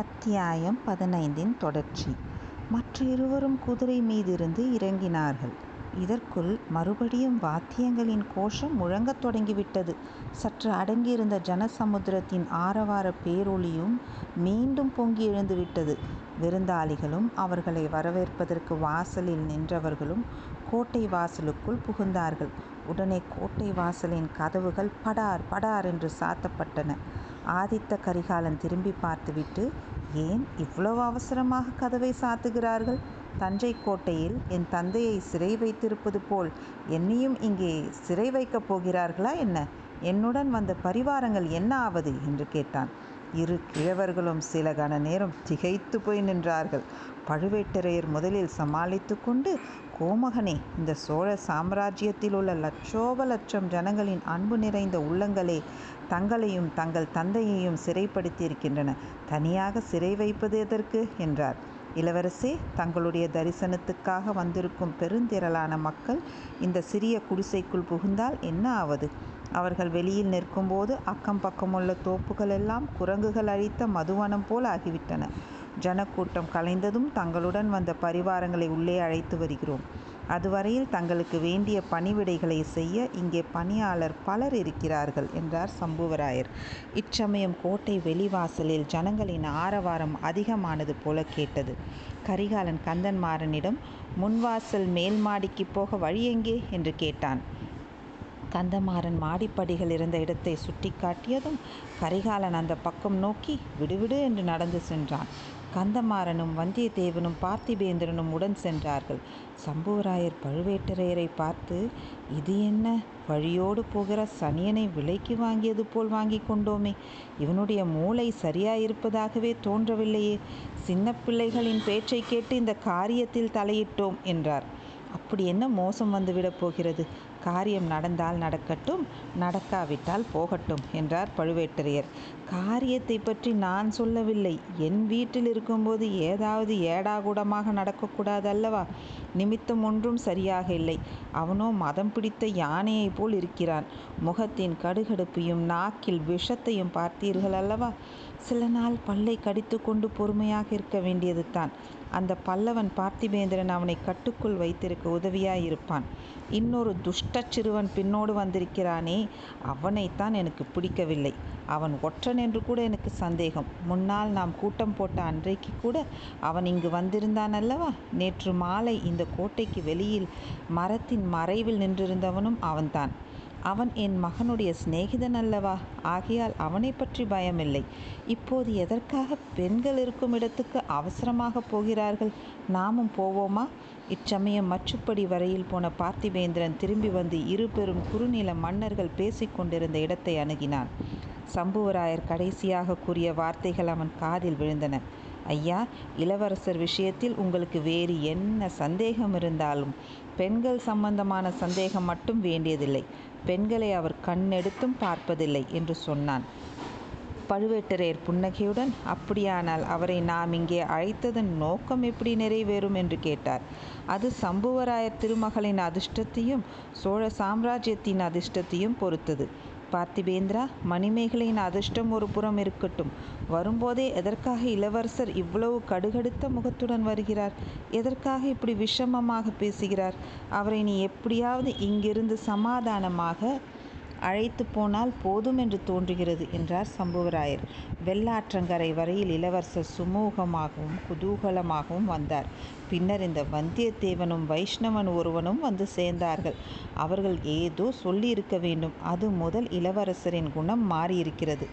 அத்தியாயம் பதினைந்தின் தொடர்ச்சி. மற்ற இருவரும் குதிரை மீதிருந்து இறங்கினார்கள். இதற்குள் மறுபடியும் வாத்தியங்களின் கோஷம் முழங்கத் தொடங்கிவிட்டது. சற்று அடங்கியிருந்த ஜனசமுத்திரத்தின் ஆரவார பேரொளியும் மீண்டும் பொங்கி எழுந்துவிட்டது. விருந்தாளிகளும் அவர்களை வரவேற்பதற்கு வாசலில் நின்றவர்களும் கோட்டை வாசலுக்குள் புகுந்தார்கள். உடனே கோட்டை வாசலின் கதவுகள் படார் படார் என்று சாத்தப்பட்டன. ஆதித்த கரிகாலன் திரும்பி பார்த்துவிட்டு ஏன் இவ்வளவு அவசரமாக கதவை சாத்துகிறார்கள்? தஞ்சை கோட்டையில் என் தந்தையை சிறை வைத்திருப்பது போல் என்னையும் இங்கே சிறை வைக்கப் போகிறார்களா என்ன? என்னுடன் வந்த பரிவாரங்கள் என்ன ஆவது? என்று கேட்டான். இரு கிழவர்களும் சில கண நேரம் திகைத்து போய் நின்றார்கள். பழுவேட்டரையர் முதலில் சமாளித்து கொண்டு கோமகனே இந்த சோழ சாம்ராஜ்யத்தில் உள்ள லட்சோப லட்சம் ஜனங்களின் அன்பு நிறைந்த உள்ளங்களே தங்களையும் தங்கள் தந்தையையும் சிறைப்படுத்தியிருக்கின்றன. தனியாக சிறை வைப்பது எதற்கு? என்றார். இளவரசே தங்களுடைய தரிசனத்துக்காக வந்திருக்கும் பெருந்திரளான மக்கள் இந்த சிறிய குடிசைக்குள் புகுந்தால் என்ன ஆவது? அவர்கள் வெளியில் நிற்கும்போது அக்கம் பக்கமுள்ள தோப்புகள் எல்லாம் குரங்குகள் அழித்த மதுவனம் போல் ஆகிவிட்டன. ஜனக்கூட்டம் கலைந்ததும் தங்களுடன் வந்த பரிவாரங்களை உள்ளே அழைத்து வருகிறோம். அதுவரையில் தங்களுக்கு வேண்டிய பணிவிடைகளை செய்ய இங்கே பணியாளர் பலர் இருக்கிறார்கள் என்றார் சம்புவராயர். இச்சமயம் கோட்டை வெளிவாசலில் ஜனங்களின் ஆரவாரம் அதிகமானது போல கேட்டது. கரிகாலன் கந்தன்மாறனிடம் முன்வாசல் மேல் மாடிக்கு போக வழி எங்கே? என்று கேட்டான். கந்தமாறன் மாடிப்படிகள் இருந்த இடத்தை சுட்டி காட்டியதும் கரிகாலன் அந்த பக்கம் நோக்கி விடுவிடு என்று நடந்து சென்றான். கந்தமாறனும் வந்தியத்தேவனும் பார்த்திபேந்திரனும் உடன் சென்றார்கள். சம்புவராயர் பழுவேட்டரையரை பார்த்து இது என்ன? வழியோடு போகிற சனியனை விலைக்கு வாங்கியது போல் வாங்கி கொண்டோமே. இவனுடைய மூளை சரியாயிருப்பதாகவே தோன்றவில்லையே. சின்ன பிள்ளைகளின் பேச்சை கேட்டு இந்த காரியத்தில் தலையிட்டோம் என்றார். அப்படி என்ன மோசம் வந்துவிடப் போகிறது? காரியம் நடந்தால் நடக்கட்டும் நடக்காவிட்டால் போகட்டும் என்றார் பழுவேட்டரையர். காரியத்தை பற்றி நான் சொல்லவில்லை. என் வீட்டில் இருக்கும்போது ஏதாவது ஏடாகூடமாக நடக்கக்கூடாது அல்லவா நிமித்தம் ஒன்றும் சரியாக இல்லை. அவனோ மதம் பிடித்த யானையைப் போல் இருக்கிறான். முகத்தின் கடுகடுப்பையும் நாக்கில் விஷத்தையும் பார்த்தீர்கள் அல்லவா சில நாள் பல்லை கடித்து கொண்டு பொறுமையாக இருக்க வேண்டியது தான் அந்த பல்லவன் பார்த்திபேந்திரன் அவனை கட்டுக்குள் வைத்திருக்க உதவியாயிருப்பான். இன்னொரு துஷ்ட சிறுவன் பின்னோடு வந்திருக்கிறானே அவனைத்தான் எனக்கு பிடிக்கவில்லை. அவன் ஒற்றன் என்று கூட எனக்கு சந்தேகம். முன்னால் நாம் கூட்டம் போட்ட அன்றைக்கு கூட அவன் இங்கு வந்திருந்தான் அல்லவா நேற்று மாலை இந்த கோட்டைக்கு வெளியில் மரத்தின் மறைவில் நின்றிருந்தவனும் அவன்தான். அவன் என் மகனுடைய சிநேகிதன் அல்லவா? ஆகையால் அவனை பற்றி பயமில்லை. இப்போது எதற்காக பெண்கள் இருக்கும் இடத்துக்கு அவசரமாக போகிறார்கள்? நாமும் போவோமா? இச்சமயம் மச்சுப்படி வரையில் போன பார்த்திவேந்திரன் திரும்பி வந்து இரு பெரும் குறுநில மன்னர்கள் பேசிக்கொண்டிருந்த இடத்தை அணுகினான். சம்புவராயர் கடைசியாக கூறிய வார்த்தைகள் அவன் காதில் விழுந்தன. ஐயா இளவரசர் விஷயத்தில் உங்களுக்கு வேறு என்ன சந்தேகம் இருந்தாலும் பெண்கள் சம்பந்தமான சந்தேகம் மட்டும் வேண்டியதில்லை. பெண்களை அவர் கண்ணெடுத்தும் பார்ப்பதில்லை என்று சொன்னான். பழுவேட்டரையர் புன்னகையுடன் அப்படியானால் அவரை நாம் இங்கே அழைத்ததன் நோக்கம் எப்படி நிறைவேறும்? என்று கேட்டார். அது சம்புவராயர் திருமகளின் அதிர்ஷ்டத்தையும் சோழ சாம்ராஜ்யத்தின் அதிர்ஷ்டத்தையும் பொறுத்தது. பார்த்திபேந்திரா மணிமேகலையின் அதிர்ஷ்டம் ஒரு புறம் இருக்கட்டும். வரும்போதே எதற்காக இளவரசர் இவ்வளவு கடுகடுத்த முகத்துடன் வருகிறார்? எதற்காக இப்படி விஷமமாக பேசுகிறார்? அவரை நீ எப்படியாவது இங்கிருந்து சமாதானமாக அழைத்து போனால் போதும் என்று தோன்றுகிறது என்றார் சம்புவராயர். வெள்ளாற்றங்கரை வரையில் இளவரசர் சுமூகமாகவும் குதூகலமாகவும் வந்தார். பின்னர் இந்த வந்தியத்தேவனும் வைஷ்ணவன் ஒருவனும் வந்து சேர்ந்தார்கள். அவர்கள் ஏதோ சொல்லியிருக்க வேண்டும். அது முதல் இளவரசரின் குணம் மாறியிருக்கிறது.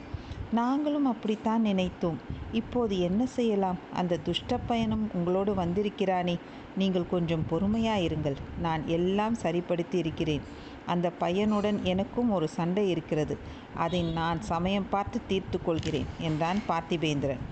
நாங்களும் அப்படித்தான் நினைத்தோம். இப்போது என்ன செய்யலாம்? அந்த துஷ்ட பயணம் உங்களோடு வந்திருக்கிறானே. நீங்கள் கொஞ்சம் பொறுமையாயிருங்கள் நான் எல்லாம் சரிப்படுத்தி இருக்கிறேன். அந்த பையனுடன் எனக்கும் ஒரு சண்டை இருக்கிறது. அதை நான் சமயம் பார்த்து தீர்த்து கொள்கிறேன் என்றான் பார்த்திபேந்திரன்.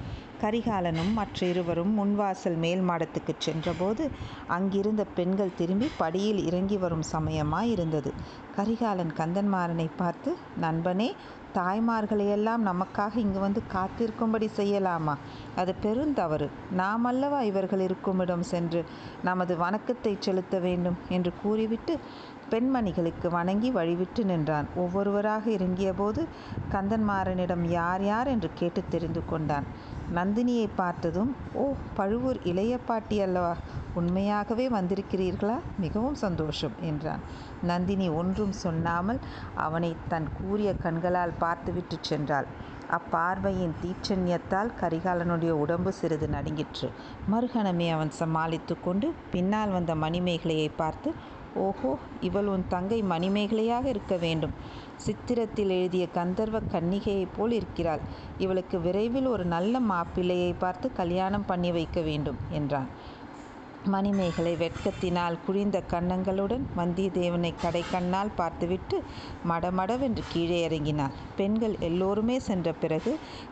கரிகாலனும் மற்ற இருவரும் முன்வாசல் மேல் மாடத்துக்கு சென்றபோது அங்கிருந்த பெண்கள் திரும்பி படியில் இறங்கி வரும் சமயமாயிருந்தது. கரிகாலன் கந்தன்மாறனை பார்த்து நண்பனே தாய்மார்களையெல்லாம் நமக்காக இங்கு வந்து காத்திருக்கும்படி செய்யலாமா? அது பெருந்தவறு நாம் அல்லவா இவர்கள் இருக்குமிடம் சென்று நமது வணக்கத்தை செலுத்த வேண்டும் என்று கூறிவிட்டு பெண்மணிகளுக்கு வணங்கி வழிவிட்டு நின்றான். ஒவ்வொருவராக இறங்கியபோது கந்தன்மாறனிடம் யார் யார் என்று கேட்டு தெரிந்து கொண்டான். நந்தினியை பார்த்ததும் ஓ பழுவூர் இளைய பாட்டி அல்லவா? உண்மையாகவே வந்திருக்கிறீர்களா? மிகவும் சந்தோஷம் என்றான். நந்தினி ஒன்றும் சொன்னாமல் அவனை தன் கூரிய கண்களால் பார்த்துவிட்டு சென்றாள். அப்பார்வையின் தீட்சண்யத்தால் கரிகாலனுடைய உடம்பு சிறிது நடுங்கிற்று. மறுகணமே அவன் சமாளித்து கொண்டு பின்னால் வந்த மணிமேகலையை பார்த்து ஓஹோ இவள் உன் தங்கை மணிமேகலையாக இருக்க வேண்டும். சித்திரத்தில் எழுதிய கந்தர்வ கன்னிகையைப் போல் இருக்கிறாள். இவளுக்கு விரைவில் ஒரு நல்ல மாப்பிள்ளையை பார்த்து கல்யாணம் பண்ணி வைக்க வேண்டும் என்றான். மணிமேகலை வெட்கத்தினால் குழிந்த கன்னங்களுடன் வந்தியத்தேவனை கடைக்கண்ணால் பார்த்துவிட்டு மடமடவென்று கீழே இறங்கினாள் பெண்கள் எல்லோருமே சென்ற பிறகு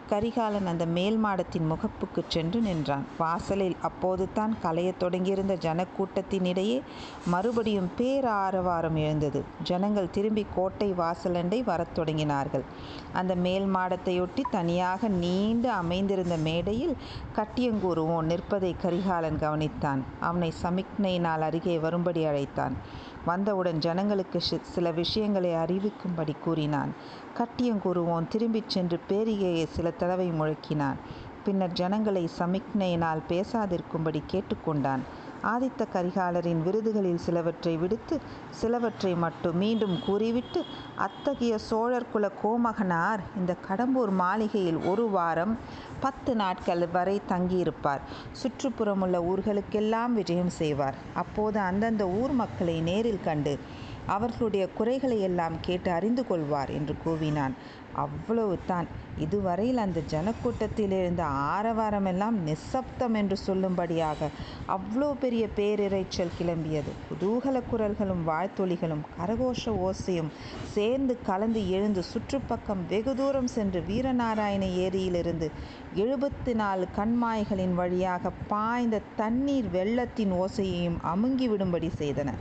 கரிகாலன் அந்த மேல் மாடத்தின் முகப்புக்கு சென்று நின்றான். வாசலில் அப்போது தான் கலையத் தொடங்கியிருந்த ஜனக்கூட்டத்தினிடையே மறுபடியும் பேராரவாரம் எழுந்தது. ஜனங்கள் திரும்பி கோட்டை வாசலண்டை வரத் தொடங்கினார்கள். அந்த மேல் மாடத்தையொட்டி தனியாக நீண்டு அமைந்திருந்த மேடையில் கட்டியங்கூறுவோன் நிற்பதை கரிகாலன் கவனித்தான். அவனை சமிக்ஞையினால் அருகே வரும்படி அழைத்தான். வந்தவுடன் ஜனங்களுக்கு சில விஷயங்களை அறிவிக்கும்படி கூறினான். கட்டியங்கூறுவோன் திரும்பிச் சென்று பேரிகையை சில தடவை முழக்கினான். பின்னர் ஜனங்களை சமிக்ஞையினால் பேசாதிருக்கும்படி கேட்டுக்கொண்டான். ஆதித்த கரிகாலரின் விருதுகளில் சிலவற்றை விடுத்து சிலவற்றை மட்டும் மீண்டும் கூறிவிட்டு அத்தகைய சோழர் குல கோமகனார் இந்த கடம்பூர் மாளிகையில் ஒரு வாரம் பத்து நாட்கள் வரை தங்கியிருப்பார். சுற்றுப்புறமுள்ள ஊர்களுக்கெல்லாம் விஜயம் செய்வார். அப்போது அந்தந்த ஊர் மக்களை நேரில் கண்டு அவர்களுடைய குறைகளை எல்லாம் கேட்டு அறிந்து கொள்வார் என்று கூவினான். அவ்வளவு தான் இதுவரையில் அந்த ஜனக்கூட்டத்தில் இருந்த ஆரவாரமெல்லாம் நிசப்தம் என்று சொல்லும்படியாக அவ்வளோ பெரிய பேரிரைச்சல் கிளம்பியது. குதூகல குரல்களும் வாழ்த்தொலிகளும் கரகோஷ ஓசையும் சேர்ந்து கலந்து எழுந்து சுற்றுப்பக்கம் வெகு தூரம் சென்று வீரநாராயண ஏரியிலிருந்து எழுபத்தி நாலு கண்மாய்களின் வழியாக பாய்ந்த தண்ணீர் வெள்ளத்தின் ஓசையையும் அமுங்கி விடும்படி செய்தன.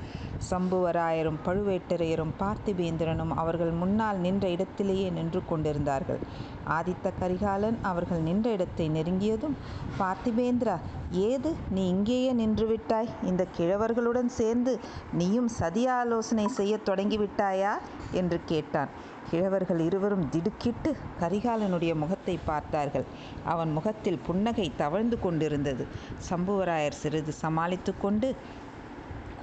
சம்புவராயரும் பழுவேட்டரையரும் பார்த்திபேந்திரனும் அவர்கள் முன்னால் நின்ற இடத்திலேயே நின்று கொண்டிருந்தார்கள். ஆதித்த கரிகாலன் அவர்கள் நின்ற இடத்தை நெருங்கியதும் பார்த்திபேந்திரா ஏது நீ இங்கேயே நின்றுவிட்டாய் இந்த கிழவர்களுடன் சேர்ந்து நீயும் சதி ஆலோசனை செய்ய தொடங்கிவிட்டாயா என்று கேட்டான். கிழவர்கள் இருவரும் திடுக்கிட்டு கரிகாலனுடைய முகத்தை பார்த்தார்கள். அவன் முகத்தில் புன்னகை தவழ்ந்து கொண்டிருந்தது. சம்புவராயர் சிறிது சமாளித்து கொண்டு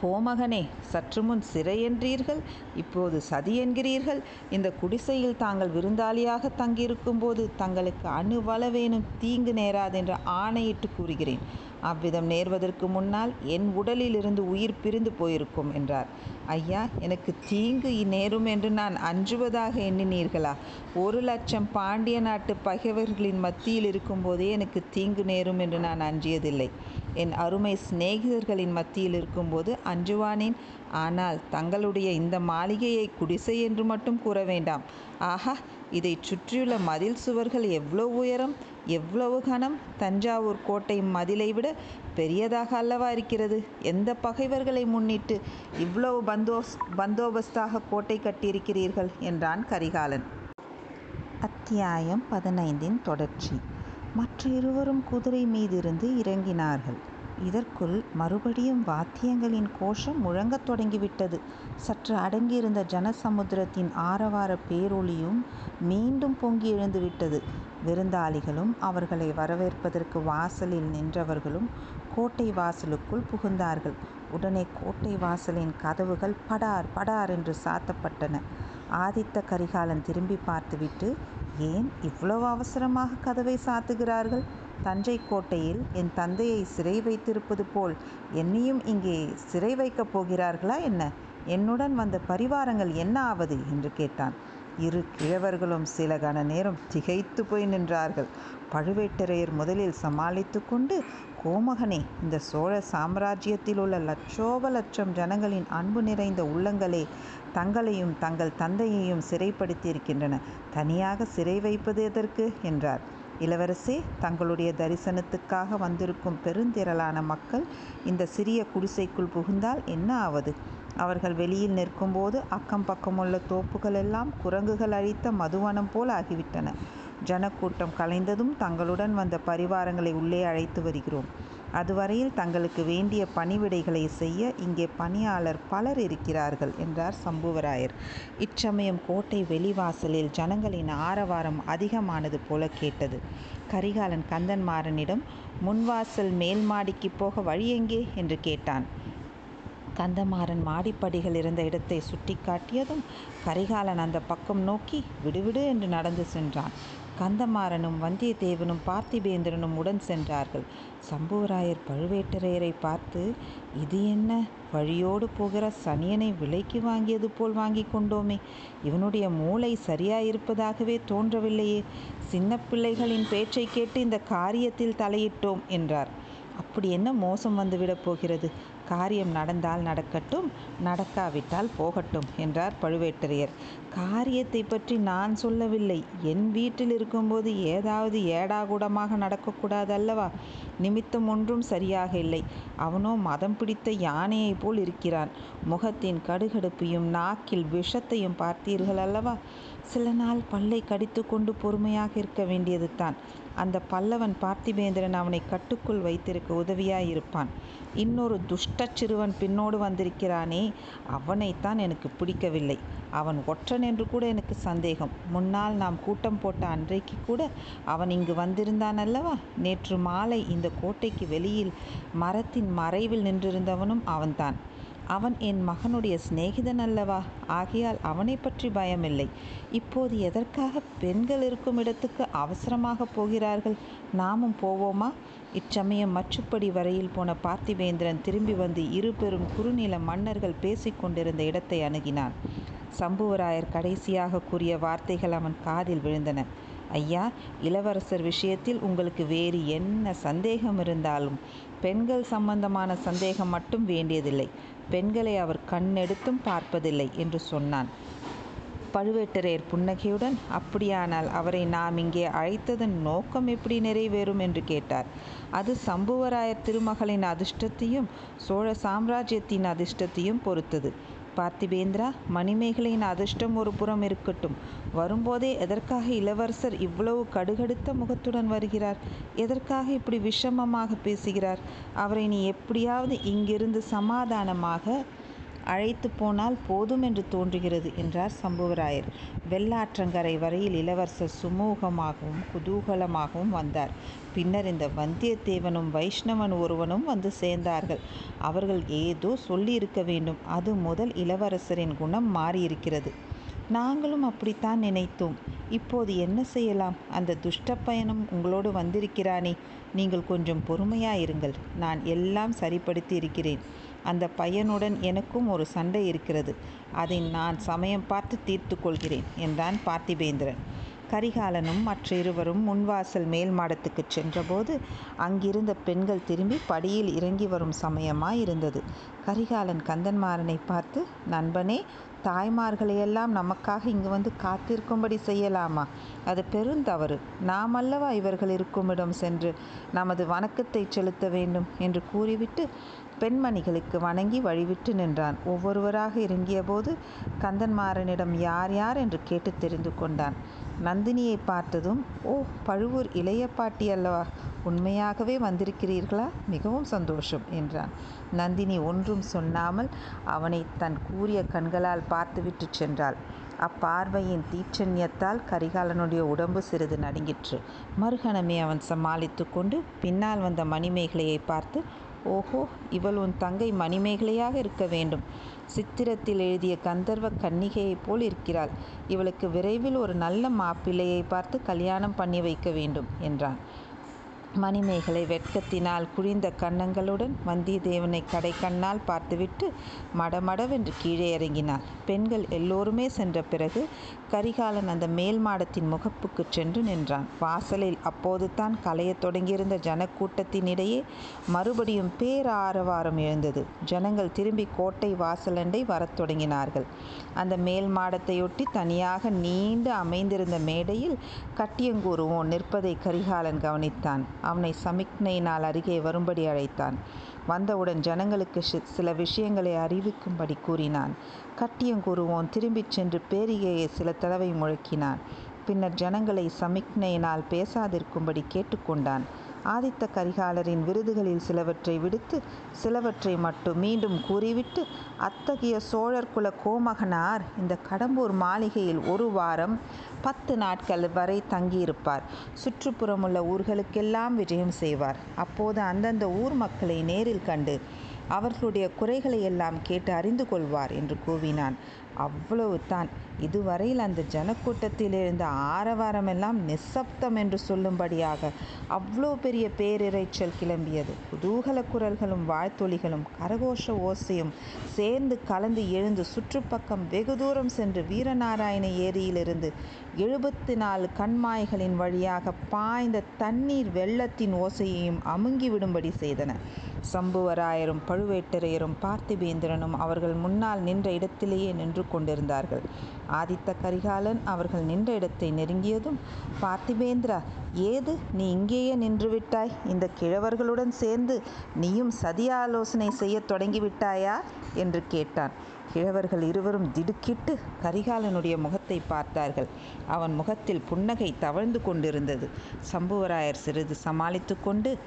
கோமகனே சற்றுமுன் சிறை என்றீர்கள் இப்போது சதி என்கிறீர்கள். இந்த குடிசையில் தாங்கள் விருந்தாளியாக தங்கியிருக்கும் போது தங்களுக்கு அணுவளவேனும் தீங்கு நேராதென்று ஆணையிட்டு கூறுகிறேன். அவ்விதம் நேர்வதற்கு முன்னால் என் உடலில் இருந்து உயிர் பிரிந்து போயிருக்கும் என்றார். ஐயா எனக்கு தீங்கு நேரும் என்று நான் அஞ்சுவதாக எண்ணினீர்களா? ஒரு லட்சம் பாண்டிய நாட்டு பகைவர்களின் மத்தியில் இருக்கும்போதே எனக்கு தீங்கு நேரும் என்று நான் அஞ்சியதில்லை. என் அருமை சிநேகிதர்களின் மத்தியில் இருக்கும்போது அஞ்சுவானேன். ஆனால் தங்களுடைய இந்த மாளிகையை குடிசை என்று மட்டும் கூற வேண்டாம். ஆஹா இதை சுற்றியுள்ள மதில் சுவர்கள் எவ்வளவு உயரம் எவ்வளவு கனம் தஞ்சாவூர் கோட்டை மதிலை விட பெரியதாக அல்லவா இருக்கிறது? எந்த பகைவர்களை முன்னிட்டு இவ்வளவு பந்தோஸ் பந்தோபஸ்தாக கோட்டை கட்டியிருக்கிறீர்கள்? என்றான் கரிகாலன். அத்தியாயம் பதினைந்தின் தொடர்ச்சி. மற்ற இருவரும் குதிரை மீதிருந்து இறங்கினார்கள். இதற்குள் மறுபடியும் வாத்தியங்களின் கோஷம் முழங்கத் தொடங்கிவிட்டது. சற்று அடங்கியிருந்த ஜனசமுத்திரத்தின் ஆரவார பேரொளியும் மீண்டும் பொங்கி எழுந்துவிட்டது. விருந்தாளிகளும் அவர்களை வரவேற்பதற்கு வாசலில் நின்றவர்களும் கோட்டை வாசலுக்குள் புகுந்தார்கள். உடனே கோட்டை வாசலின் கதவுகள் படார் படார் என்று சாத்தப்பட்டன. ஆதித்த கரிகாலன் திரும்பி பார்த்துவிட்டு ஏன் இவ்வளவு அவசரமாக கதவை சாத்துகிறார்கள்? தஞ்சை கோட்டையில் என் தந்தையை சிறை வைத்திருப்பது போல் என்னையும் இங்கே சிறை வைக்கப் போகிறார்களா என்ன? என்னுடன் வந்த பரிவாரங்கள் என்ன ஆவது? என்று கேட்டான். இரு கிழவர்களும் சில கண நேரம் திகைத்து போய் நின்றார்கள். பழுவேட்டரையர் முதலில் சமாளித்து கொண்டு கோமகனே இந்த சோழ சாம்ராஜ்யத்தில் உள்ள லட்சோப லட்சம் ஜனங்களின் அன்பு நிறைந்த உள்ளங்களே தங்களையும் தங்கள் தந்தையையும் சிறைப்படுத்தியிருக்கின்றன. தனியாக சிறை வைப்பது எதற்கு? என்றார். இளவரசே தங்களுடைய தரிசனத்துக்காக வந்திருக்கும் பெருந்திரளான மக்கள் இந்த சிறிய குடிசைக்குள் புகுந்தால் என்ன ஆவது? அவர்கள் வெளியில் நிற்கும்போது அக்கம் பக்கமுள்ள தோப்புகள் எல்லாம் குரங்குகள் அழித்த மதுவனம் போல் ஆகிவிட்டன. ஜனக்கூட்டம் கலைந்ததும் தங்களுடன் வந்த பரிவாரங்களை உள்ளே அழைத்து வருகிறோம். அதுவரையில் தங்களுக்கு வேண்டிய பணிவிடைகளை செய்ய இங்கே பணியாளர் பலர் இருக்கிறார்கள் என்றார் சம்புவராயர். இச்சமயம் கோட்டை வெளிவாசலில் ஜனங்களின் ஆரவாரம் அதிகமானது போல கேட்டது. கரிகாலன் கந்தன்மாறனிடம் முன்வாசல் மேல் மாடிக்கு போக வழி எங்கே? என்று கேட்டான். கந்தமாறன் மாடிப்படிகள் இருந்த இடத்தை சுட்டி காட்டியதும் கரிகாலன் அந்த பக்கம் நோக்கி விடுவிடு என்று நடந்து சென்றான். கந்தமாறனும் வந்தியத்தேவனும் பார்த்திபேந்திரனும் உடன் சென்றார்கள். சம்புவராயர் பழுவேட்டரையரை பார்த்து இது என்ன? வழியோடு போகிற சனியனை விலைக்கு வாங்கியது போல் வாங்கி கொண்டோமே. இவனுடைய மூளை சரியாயிருப்பதாகவே தோன்றவில்லையே. சின்ன பிள்ளைகளின் பேச்சை கேட்டு இந்த காரியத்தில் தலையிட்டோம் என்றார். அப்படி என்ன மோசம் வந்துவிடப் போகிறது? காரியம் நடந்தால் நடக்கட்டும் நடக்காவிட்டால் போகட்டும் என்றார் பழுவேட்டரையர். காரியத்தை பற்றி நான் சொல்லவில்லை. என் வீட்டில் இருக்கும்போது ஏதாவது ஏடாகூடமாக நடக்கக்கூடாது அல்லவா நிமித்தம் ஒன்றும் சரியாக இல்லை. அவனோ மதம் பிடித்த யானையைப் போல் இருக்கிறான். முகத்தின் கடுகடுப்பையும் நாக்கில் விஷத்தையும் பார்த்தீர்கள் அல்லவா சில நாள் பல்லை கடித்து கொண்டு பொறுமையாக இருக்க வேண்டியது தான் அந்த பல்லவன் பார்த்திபேந்திரன் அவனை கட்டுக்குள் வைத்திருக்க உதவியாயிருப்பான். இன்னொரு துஷ்ட சிறுவன் பின்னோடு வந்திருக்கிறானே அவனைத்தான் எனக்கு பிடிக்கவில்லை. அவன் ஒற்றன் என்று கூட எனக்கு சந்தேகம். முன்னால் நாம் கூட்டம் போட்ட அன்றைக்கு கூட அவன் இங்கு வந்திருந்தான் அல்லவா? நேற்று மாலை இந்த கோட்டைக்கு வெளியில் மரத்தின் மறைவில் நின்றிருந்தவனும் அவன்தான். அவன் என் மகனுடைய சிநேகிதன் அல்லவா? ஆகையால் அவனை பற்றி பயமில்லை. இப்போது எதற்காக பெண்கள் இருக்கும் இடத்துக்கு அவசரமாக போகிறார்கள்? நாமும் போவோமா? இச்சமயம் மச்சுப்படி வரையில் போன பார்த்திவேந்திரன் திரும்பி வந்து இரு பெரும் குறுநில மன்னர்கள் பேசிக்கொண்டிருந்த இடத்தை அணுகினான். சம்புவராயர் கடைசியாக கூறிய வார்த்தைகள் அவன் காதில் விழுந்தன. ஐயா இளவரசர் விஷயத்தில் உங்களுக்கு வேறு என்ன சந்தேகம் இருந்தாலும் பெண்கள் சம்பந்தமான சந்தேகம் மட்டும் வேண்டியதில்லை. பெண்களை அவர் கண்ணெடுத்தும் பார்ப்பதில்லை என்று சொன்னான். பழுவேட்டரையர் புன்னகையுடன் அப்படியானால் அவரை நாம் இங்கே அழைத்ததன் நோக்கம் எப்படி நிறைவேறும்? என்று கேட்டார். அது சம்புவராயர் திருமகளின் அதிர்ஷ்டத்தையும் சோழ சாம்ராஜ்யத்தின் அதிர்ஷ்டத்தையும் பொறுத்தது. பார்த்திபேந்திரா மணிமேகலையின் அதிர்ஷ்டம் ஒரு புறம் இருக்கட்டும். வரும்போதே எதற்காக இளவரசர் இவ்வளவு கடுகடுத்த முகத்துடன் வருகிறார்? எதற்காக இப்படி விஷமமாக பேசுகிறார்? அவரை நீ எப்படியாவது இங்கிருந்து சமாதானமாக அழைத்து போனால் போதும் என்று தோன்றுகிறது என்றார் சம்புவராயர். வெள்ளாற்றங்கரை வரையில் இளவரசர் சுமூகமாகவும் குதூகலமாகவும் வந்தார். பின்னர் இந்த வந்தியத்தேவனும் வைஷ்ணவன் ஒருவனும் வந்து சேர்ந்தார்கள். அவர்கள் ஏதோ சொல்லியிருக்க வேண்டும். அது முதல் இளவரசரின் குணம் மாறியிருக்கிறது. நாங்களும் அப்படித்தான் நினைத்தோம். இப்போது என்ன செய்யலாம்? அந்த துஷ்ட பயணம் உங்களோடு வந்திருக்கிறானே. நீங்கள் கொஞ்சம் பொறுமையாயிருங்கள். நான் எல்லாம் சரிப்படுத்தி இருக்கிறேன் அந்த பையனுடன் எனக்கும் ஒரு சண்டை இருக்கிறது. அதை நான் சமயம் பார்த்து தீர்த்து கொள்கிறேன் என்றான் பார்த்திபேந்திரன். கரிகாலனும் மற்ற இருவரும் முன்வாசல் மேல் மாடத்துக்கு சென்றபோது அங்கிருந்த பெண்கள் திரும்பி படியில் இறங்கி வரும் சமயமாயிருந்தது. கரிகாலன் கந்தன்மாறனை பார்த்து நண்பனே தாய்மார்களையெல்லாம் நமக்காக இங்கு வந்து காத்திருக்கும்படி செய்யலாமா? அது பெருந்தவறு நாம் அல்லவா இவர்கள் இருக்குமிடம் சென்று நமது வணக்கத்தை செலுத்த வேண்டும் என்று கூறிவிட்டு பெண்மணிகளுக்கு வணங்கி வழிவிட்டு நின்றான். ஒவ்வொருவராக இறங்கியபோது கந்தன்மாறனிடம் யார் யார் என்று கேட்டு தெரிந்து கொண்டான். நந்தினியை பார்த்ததும் ஓ பழுவூர் இளைய பாட்டி அல்லவா? உண்மையாகவே வந்திருக்கிறீர்களா? மிகவும் சந்தோஷம் என்றான். நந்தினி ஒன்றும் சொன்னாமல் அவனை தன் கூறிய கண்களால் பார்த்துவிட்டு சென்றாள். அப்பார்வையின் தீட்சண்யத்தால் கரிகாலனுடைய உடம்பு சிறிது நடுங்கிற்று. மறுகணமே அவன் சமாளித்து கொண்டு பின்னால் வந்த மணிமேகலையை பார்த்து ஓஹோ இவள் உன் தங்கை மணிமேகலையாக இருக்க வேண்டும். சித்திரத்தில் எழுதிய கந்தர்வ கன்னிகையைப் போல் இருக்கிறாள். இவளுக்கு விரைவில் ஒரு நல்ல மாப்பிள்ளையை பார்த்து கல்யாணம் பண்ணி வைக்க வேண்டும் என்றான். மணிமேகலை வெட்கத்தினால் குழிந்த கன்னங்களுடன் வந்தியத்தேவனை கடை கண்ணால் பார்த்துவிட்டு மடமடவென்று கீழே இறங்கினாள். பெண்கள் எல்லோருமே சென்ற பிறகு கரிகாலன் அந்த மேல் மாடத்தின் முகப்புக்கு சென்று நின்றான். வாசலில் அப்போது தான் கலையத் தொடங்கியிருந்த ஜனக்கூட்டத்தினிடையே மறுபடியும் பேராரவாரம் எழுந்தது. ஜனங்கள் திரும்பி கோட்டை வாசலண்டை வரத் தொடங்கினார்கள். அந்த மேல் மாடத்தையொட்டி தனியாக நீண்டு அமைந்திருந்த மேடையில் கட்டியங்கூறுவோன் நிற்பதை கரிகாலன் கவனித்தான். அவனை சமிக்ஞையினால் அருகே வரும்படி அழைத்தான். வந்தவுடன் ஜனங்களுக்கு சில விஷயங்களை அறிவிக்கும்படி கூறினான். கட்டியங்கூறுவோன் திரும்பிச் சென்று பேரிகையை சில தடவை முழக்கினான். பின்னர் ஜனங்களை சமிக்ஞையினால் பேசாதிருக்கும்படி கேட்டுக்கொண்டான். ஆதித்த கரிகாலரின் விருதுகளில் சிலவற்றை விடுத்து சிலவற்றை மட்டும் மீண்டும் கூறிவிட்டு அத்தகைய சோழர் குல கோமகனார் இந்த கடம்பூர் மாளிகையில் ஒரு வாரம் பத்து நாட்கள் வரை தங்கியிருப்பார். சுற்றுப்புறமுள்ள ஊர்களுக்கெல்லாம் விஜயம் செய்வார். அப்போது அந்தந்த ஊர் மக்களை நேரில் கண்டு அவர்களுடைய குறைகளை எல்லாம் கேட்டு அறிந்து கொள்வார் என்று கூவினான். அவ்வளவு தான் இதுவரையில் அந்த ஜனக்கூட்டத்தில் இருந்த ஆரவாரமெல்லாம் நிசப்தம் என்று சொல்லும்படியாக அவ்வளோ பெரிய பேரிரைச்சல் கிளம்பியது. குதூகல குரல்களும் வாழ்த்தொலிகளும் கரகோஷ ஓசையும் சேர்ந்து கலந்து எழுந்து சுற்றுப்பக்கம் வெகு தூரம் சென்று வீரநாராயண ஏரியிலிருந்து எழுபத்தி நாலு கண்மாய்களின் வழியாக பாய்ந்த தண்ணீர் வெள்ளத்தின் ஓசையையும் அமுங்கி விடும்படி செய்தன. சம்புவராயரும் பழுவேட்டரையரும் பார்த்திபேந்திரனும் அவர்கள் முன்னால் நின்ற இடத்திலேயே நின்று கொண்டிருந்தார்கள். ஆதித்த கரிகாலன் அவர்கள் நின்ற இடத்தை நெருங்கியதும் பார்த்திபேந்திரா ஏது நீ இங்கேயே நின்றுவிட்டாய் இந்த கிழவர்களுடன் சேர்ந்து நீயும் சதி ஆலோசனை செய்யத் தொடங்கிவிட்டாயா என்று கேட்டான். கிழவர்கள் இருவரும் திடுக்கிட்டு கரிகாலனுடைய முகத்தை பார்த்தார்கள். அவன் முகத்தில் புன்னகை தவழ்ந்து கொண்டிருந்தது. சம்புவராயர் சிறிது சமாளித்து கொண்டு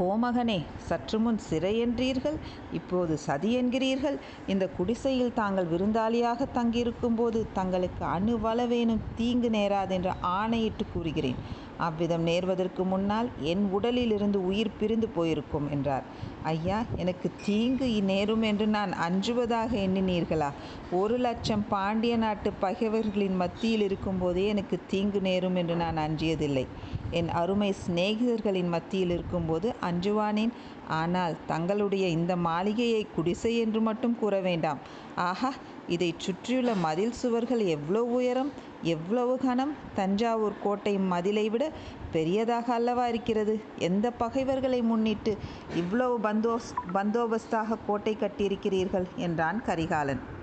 கோமகனே சற்று முன் சிறை என்றீர்கள் இப்போது சதி என்கிறீர்கள். இந்த குடிசையில் தாங்கள் விருந்தாளியாக தங்கியிருக்கும் போது தங்களுக்கு அணுவளவேனும் தீங்கு நேராதென்று ஆணையிட்டு கூறுகிறேன். அவ்விதம் நேர்வதற்கு முன்னால் என் உடலில் இருந்து உயிர் பிரிந்து போயிருக்கும் என்றார். ஐயா எனக்கு தீங்கு நேரும் என்று நான் அஞ்சுவதாக எண்ணினீர்களா? ஒரு லட்சம் பாண்டிய நாட்டு பகைவர்களின் மத்தியில் இருக்கும்போதே எனக்கு தீங்கு நேரும் என்று நான் அஞ்சியதில்லை. என் அருமை சிநேகிதர்களின் மத்தியில் இருக்கும்போது அஞ்சுவானேன். ஆனால் தங்களுடைய இந்த மாளிகையை குடிசை என்று மட்டும் கூற வேண்டாம். ஆஹா இதைச் சுற்றியுள்ள மதில் சுவர்கள் எவ்வளோ உயரம் எவ்வளவு கனம் தஞ்சாவூர் கோட்டை மதிலை விட பெரியதாக அல்லவா இருக்கிறது? எந்த பகைவர்களை முன்னிட்டு இவ்வளவு பந்தோஸ் பந்தோபஸ்தாக கோட்டை கட்டியிருக்கிறீர்கள்? என்றான் கரிகாலன்.